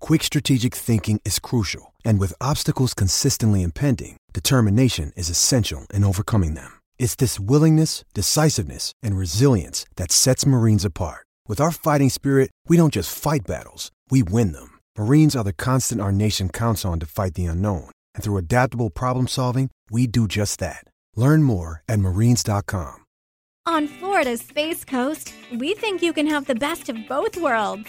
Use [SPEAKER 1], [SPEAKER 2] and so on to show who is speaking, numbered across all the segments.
[SPEAKER 1] quick strategic thinking is crucial. And with obstacles consistently impending, determination is essential in overcoming them. It's this willingness, decisiveness, and resilience that sets Marines apart. With our fighting spirit, we don't just fight battles, we win them. Marines are the constant our nation counts on to fight the unknown. And through adaptable problem solving, we do just that. Learn more at marines.com.
[SPEAKER 2] On Florida's Space Coast, we think you can have the best of both worlds.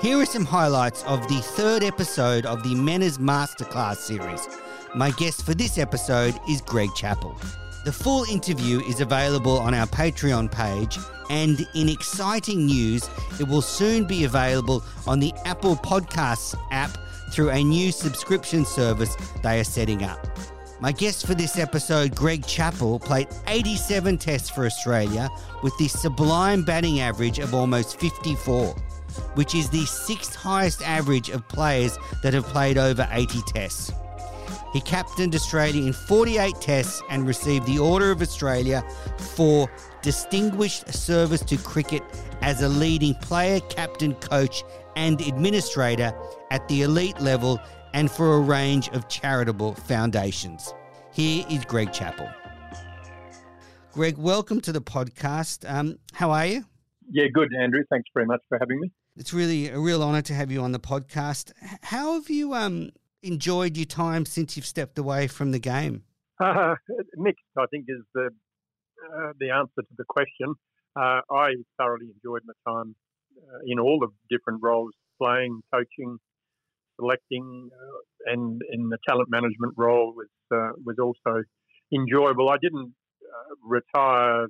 [SPEAKER 3] here are some highlights of the third episode of the Menners Masterclass series. My guest for this episode is Greg Chappell. The full interview is available on our Patreon page, and in exciting news, it will soon be available on the Apple Podcasts app through a new subscription service they are setting up. My guest for this episode, Greg Chappell, played 87 tests for Australia with the sublime batting average of almost 54, which is the sixth highest average of players that have played over 80 tests. He captained Australia in 48 tests and received the Order of Australia for distinguished service to cricket as a leading player, captain, coach, and administrator at the elite level and for a range of charitable foundations. Here is Greg Chappell. Greg, welcome to the podcast. Um, how are you?
[SPEAKER 4] Yeah, good, Andrew. Thanks very much for having me.
[SPEAKER 3] It's really a real honour to have you on the podcast. How have you um, enjoyed your time since you've stepped away from the game?
[SPEAKER 4] Uh, mixed, I think, is the uh, the answer to the question. Uh, I thoroughly enjoyed my time uh, in all the different roles, playing, coaching, selecting, uh, and in the talent management role was uh, was also enjoyable. I didn't retire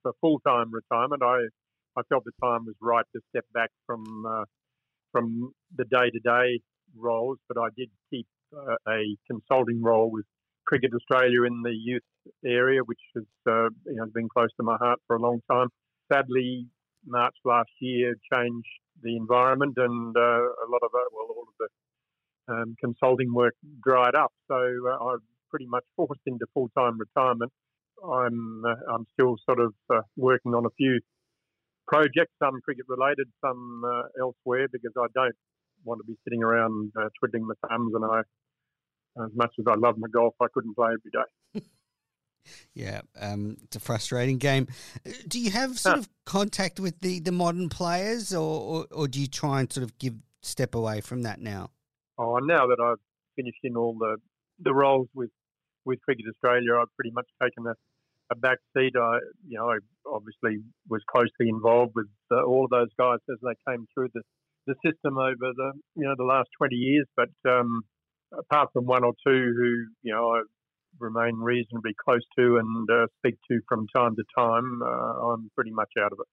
[SPEAKER 4] for full time retirement. I I felt the time was right to step back from uh, from the day to day roles, but I did keep uh, a consulting role with Cricket Australia in the youth area, which has uh, you know been close to my heart for a long time. Sadly, March last year changed the environment, and uh, a lot of well, all of the um, consulting work dried up. So uh, I'm pretty much forced into full time retirement. I'm uh, I'm still sort of working on a few projects, some cricket related, some uh, elsewhere, because I don't want to be sitting around uh, twiddling my thumbs. And I, as much as I love my golf, I couldn't play every day.
[SPEAKER 3] Yeah, um, it's a frustrating game. Uh, Do you have sort of contact with the, the modern players, or, or, or do you try and sort of give step away from that now?
[SPEAKER 4] Oh, now that I've finished in all the the roles with with Cricket Australia, I've pretty much taken a, a back seat. I, you know, I obviously was closely involved with uh, all of those guys as they came through the the system over the you know the last twenty years. But um, apart from one or two who you know I remain reasonably close to and uh, speak to from time to time, uh, I'm pretty much out of it.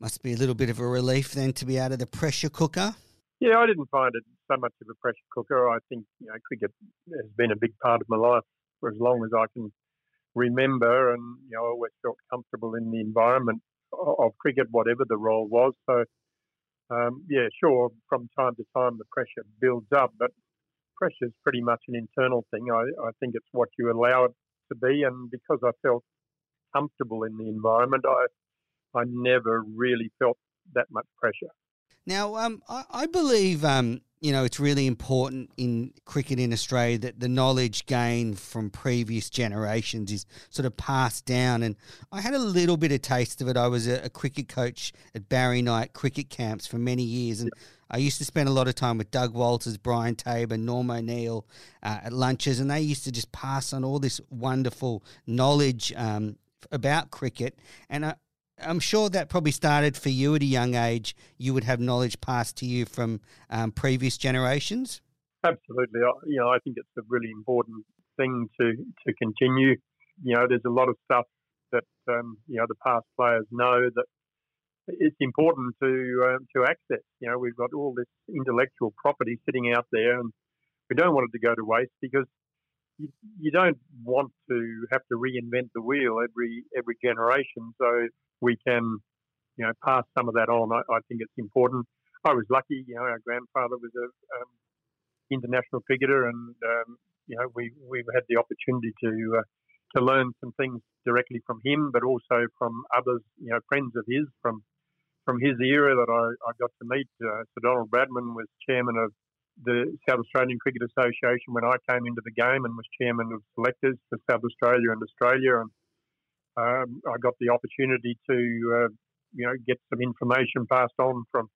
[SPEAKER 3] Must be a little bit of a relief then to be out of the pressure cooker.
[SPEAKER 4] Yeah, I didn't find it so much of a pressure cooker. I think you know cricket has been a big part of my life for as long as I can remember, and you know, I always felt comfortable in the environment of, cricket, whatever the role was. So, um, yeah, sure, from time to time the pressure builds up, but pressure is pretty much an internal thing. I, I think it's what you allow it to be, and because I felt comfortable in the environment, I I never really felt that much pressure.
[SPEAKER 3] Now, um, I, I believe um, you know it's really important in cricket in Australia that the knowledge gained from previous generations is sort of passed down. And I had a little bit of taste of it. I was a, a cricket coach at Barry Knight cricket camps for many years, and I used to spend a lot of time with Doug Walters, Brian Taber, Norm O'Neill uh, at lunches, and they used to just pass on all this wonderful knowledge um, about cricket. And I, I'm sure that probably started for you at a young age. You would have knowledge passed to you from um, previous generations.
[SPEAKER 4] Absolutely, you know, I think it's a really important thing to to continue. You know, there's a lot of stuff that um, you know the past players know that it's important to um, to access. You know, we've got all this intellectual property sitting out there, and we don't want it to go to waste because you, don't want to have to reinvent the wheel every every generation. So we can, you know, pass some of that on. I, I think it's important. I was lucky, you know, our grandfather was a um, international cricketer, and um, you know, we we've had the opportunity to uh, to learn some things directly from him, but also from others, you know, friends of his from from his era that I, I got to meet. Uh, Sir Donald Bradman was chairman of the South Australian Cricket Association when I came into the game and was chairman of selectors for South Australia and Australia. And um, I got the opportunity to, uh, you know, get some information passed on from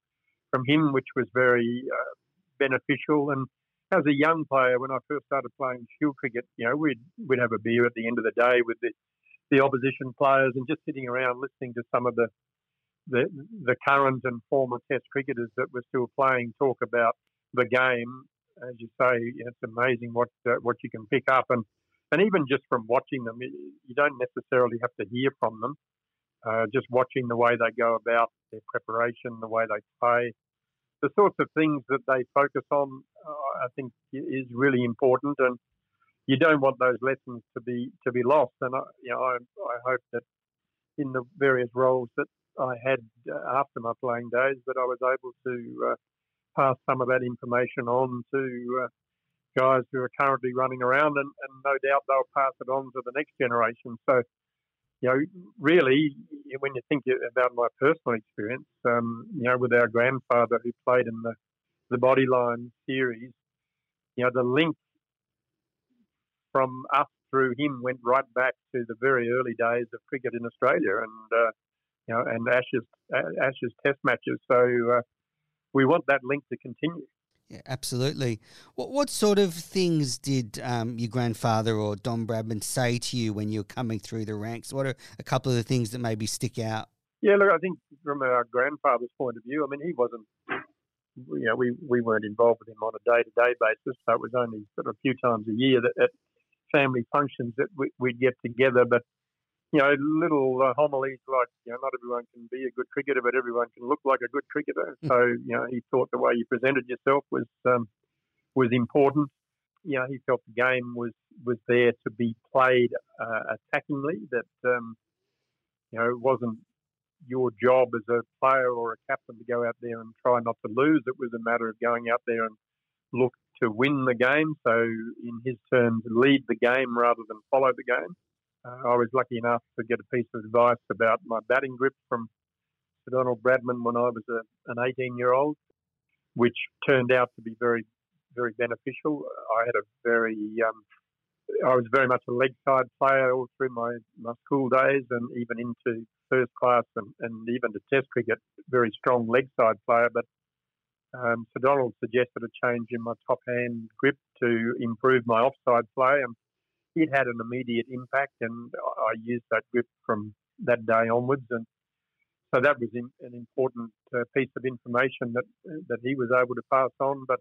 [SPEAKER 4] from him, which was very uh, beneficial. And as a young player, when I first started playing Shield cricket, you know, we'd we'd have a beer at the end of the day with the the opposition players and just sitting around listening to some of the the, the current and former Test cricketers that were still playing talk about the game. As you say, it's amazing what uh, what you can pick up and and even just from watching them, you don't necessarily have to hear from them. Uh, just watching the way they go about their preparation, the way they play, the sorts of things that they focus on, uh, I think is really important. And you don't want those lessons to be to be lost. And I, you know, I, I hope that in the various roles that I had uh, after my playing days, that I was able to uh, pass some of that information on to uh, guys who are currently running around, and, and no doubt they'll pass it on to the next generation. So, you know, really, when you think about my personal experience, um, you know, with our grandfather who played in the the Bodyline series, you know, the link from us through him went right back to the very early days of cricket in Australia, and uh, you know, and Ashes Ashes Test matches. So uh, we want that link to continue.
[SPEAKER 3] Yeah, absolutely. What what sort of things did um, your grandfather or Don Bradman say to you when you were coming through the ranks? What are a couple of the things that maybe stick out?
[SPEAKER 4] Yeah, look, I think from our grandfather's point of view, I mean, he wasn't, you know, we, we weren't involved with him on a day to day basis. So it was only sort of a few times a year that at family functions that we, we'd get together. But you know, little uh, homilies like, you know, not everyone can be a good cricketer, but everyone can look like a good cricketer. Hmm. So, you know, he thought the way you presented yourself was um, was important. You know, he felt the game was was there to be played uh, attackingly. That um, you know, it wasn't your job as a player or a captain to go out there and try not to lose. It was a matter of going out there and look to win the game. So, in his terms, lead the game rather than follow the game. Uh, I was lucky enough to get a piece of advice about my batting grip from Sir Donald Bradman when I was a, an 18 year old, which turned out to be very, very beneficial. I had a very, um, I was very much a leg side player all through my, my school days and even into first class and, and even to test cricket, very strong leg side player. But um, Sir Donald suggested a change in my top hand grip to improve my offside play. And it had an immediate impact, and I used that grip from that day onwards. And so that was an important uh, piece of information that that he was able to pass on. But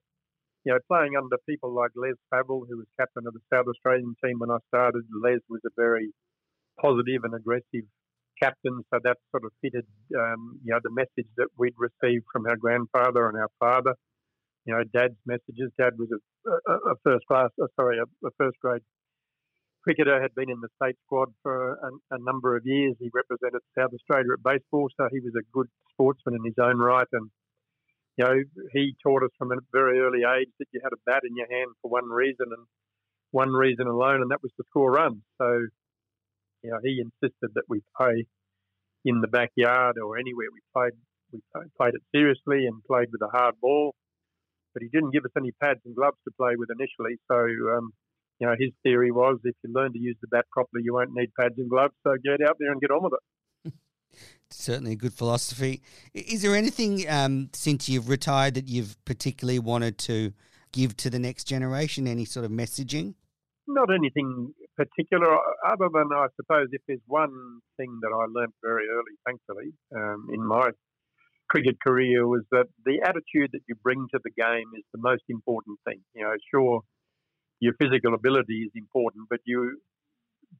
[SPEAKER 4] you know, playing under people like Les Favell, who was captain of the South Australian team when I started, Les was a very positive and aggressive captain, so that sort of fitted, um, you know, the message that we'd received from our grandfather and our father. You know, Dad's messages. Dad was a, a, a first class, uh, sorry, a, a, first grade cricketer, had been in the state squad for a, a, number of years. He represented South Australia at baseball, so he was a good sportsman in his own right. And you know, he taught us from a very early age that you had a bat in your hand for one reason and one reason alone, and that was to score runs. So, you know, he insisted that we play in the backyard or anywhere we played. We played it seriously and played with a hard ball, but he didn't give us any pads and gloves to play with initially. So, um, you know, his theory was if you learn to use the bat properly, you won't need pads and gloves. So get out there and get on with it.
[SPEAKER 3] Certainly a good philosophy. Is there anything um, since you've retired that you've particularly wanted to give to the next generation? Any sort of messaging?
[SPEAKER 4] Not anything particular, other than I suppose if there's one thing that I learnt very early, thankfully, um, in my cricket career was that the attitude that you bring to the game is the most important thing. You know, sure, your physical ability is important, but you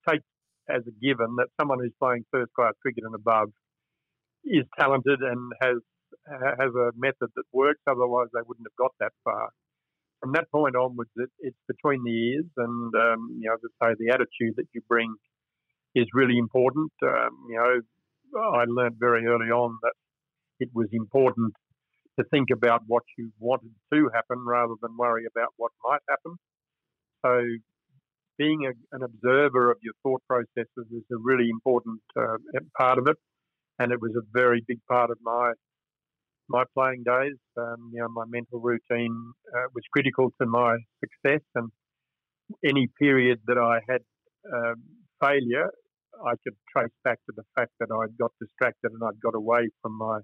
[SPEAKER 4] take as a given that someone who's playing first class cricket and above is talented and has has a method that works. Otherwise, they wouldn't have got that far. From that point onwards, it, it's between the ears, and um, you know, as I say, the attitude that you bring is really important. Um, you know, I learned very early on that it was important to think about what you wanted to happen rather than worry about what might happen. So, being a, an observer of your thought processes is a really important uh, part of it, and it was a very big part of my my playing days. Um, you know, my mental routine uh, was critical to my success, and any period that I had um, failure, I could trace back to the fact that I got distracted and I'd got away from my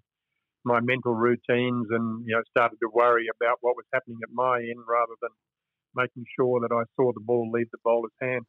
[SPEAKER 4] my mental routines, and you know, started to worry about what was happening at my end rather than making sure that I saw the ball leave the bowler's hand.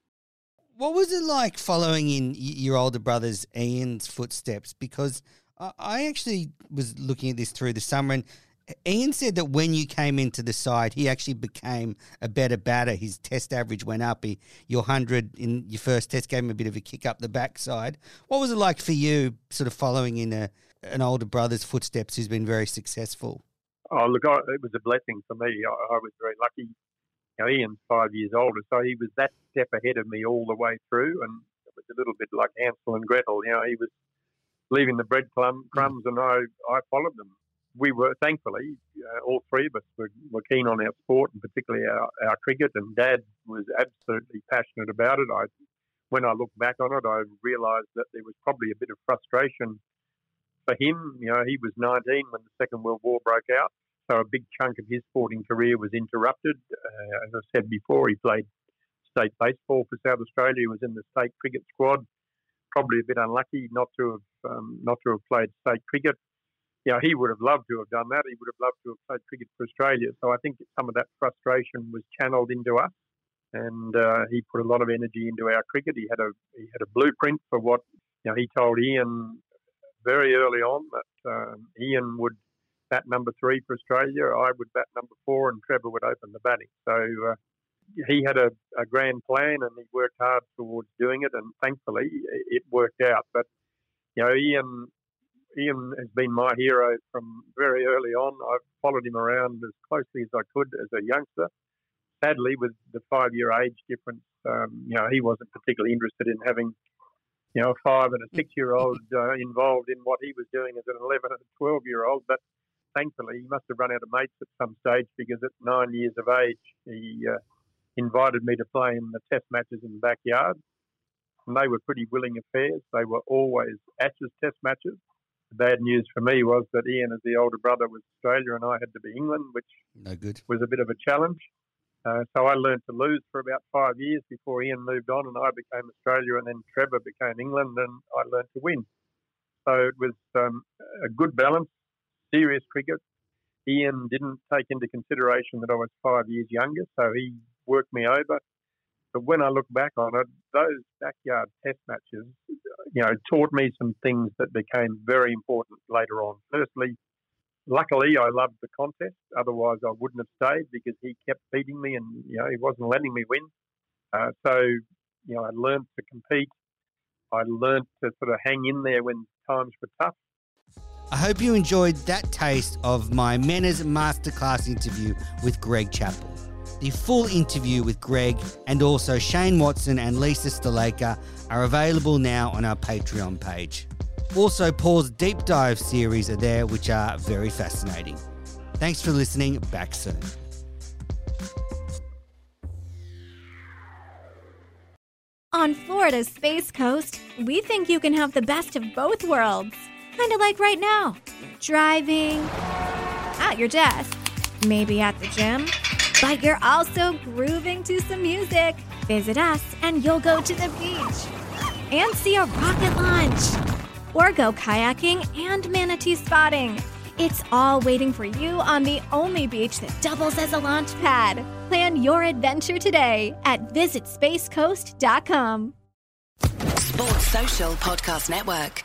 [SPEAKER 3] What was it like following in your older brother's Ian's footsteps? Because I actually was looking at this through the summer, and uh, Ian said that when you came into the side, he actually became a better batter. His test average went up. He, your 100 in your first test gave him a bit of a kick up the backside. What was it like for you, sort of following in a, an older brother's footsteps who's been very successful?
[SPEAKER 4] Oh, look, I, it was a blessing for me. I, I was very lucky Ian's five years older, so he was that step ahead of me all the way through, and it was a little bit like Hansel and Gretel. You know, he was leaving the breadcrumbs, and I I followed them. We were thankfully uh, all three of us were, were keen on our sport, and particularly our, our cricket. And Dad was absolutely passionate about it. I, when I look back on it, I realised that there was probably a bit of frustration for him. You know, he was 19 when the Second World War broke out so a big chunk of his sporting career was interrupted. Uh, as I said before, he played state baseball for South Australia. He was in the state cricket squad. Probably a bit unlucky not to have um, not to have played state cricket. You know, he would have loved to have done that. He would have loved to have played cricket for Australia. So I think some of that frustration was channeled into us, and uh, he put a lot of energy into our cricket. He had a he had a blueprint for what you know. He told Ian very early on that um, Ian would bat number three for Australia. I would bat number four, and Trevor would open the batting. So uh, he had a, a, grand plan, and he worked hard towards doing it. And thankfully, it worked out. But you know, Ian Ian has been my hero from very early on. I've followed him around as closely as I could as a youngster. Sadly, with the five-year age difference, um, you know, he wasn't particularly interested in having you know, a five and a six year old uh, involved in what he was doing as an 11 and a 12 year old. But thankfully, he must have run out of mates at some stage because at nine years of age, he uh, invited me to play in the test matches in the backyard. And they were pretty willing affairs. They were always Ashes test matches. The bad news for me was that Ian, as the older brother, was Australia and I had to be England, which
[SPEAKER 3] no good.
[SPEAKER 4] was a bit of a challenge. Uh, so I learned to lose for about five years before Ian moved on and I became Australia and then Trevor became England and I learned to win. So it was um, a good balance serious cricket. Ian didn't take into consideration that I was five years younger, so he worked me over. But when I look back on it, those backyard test matches, you know, taught me some things that became very important later on. Firstly, luckily I loved the contest. Otherwise, I wouldn't have stayed because he kept beating me, and you know, he wasn't letting me win. Uh, so, you know, I learned to compete. I learned to sort of hang in there when times were tough.
[SPEAKER 3] I hope you enjoyed that taste of my Menners Masterclass interview with Greg Chappell. The full interview with Greg and also Shane Watson and Lisa Sthalekar are available now on our Patreon page. Also, Paul's deep dive series are there, which are very fascinating. Thanks for listening. Back soon.
[SPEAKER 2] On Florida's Space Coast, we think you can have the best of both worlds. Kind of like right now driving, at your desk, maybe at the gym, but you're also grooving to some music. Visit us and you'll go to the beach and see a rocket launch or go kayaking and manatee spotting. It's all waiting for you on the only beach that doubles as a launch pad. Plan your adventure today at visitspacecoast.com.
[SPEAKER 5] Sports Social Podcast Network.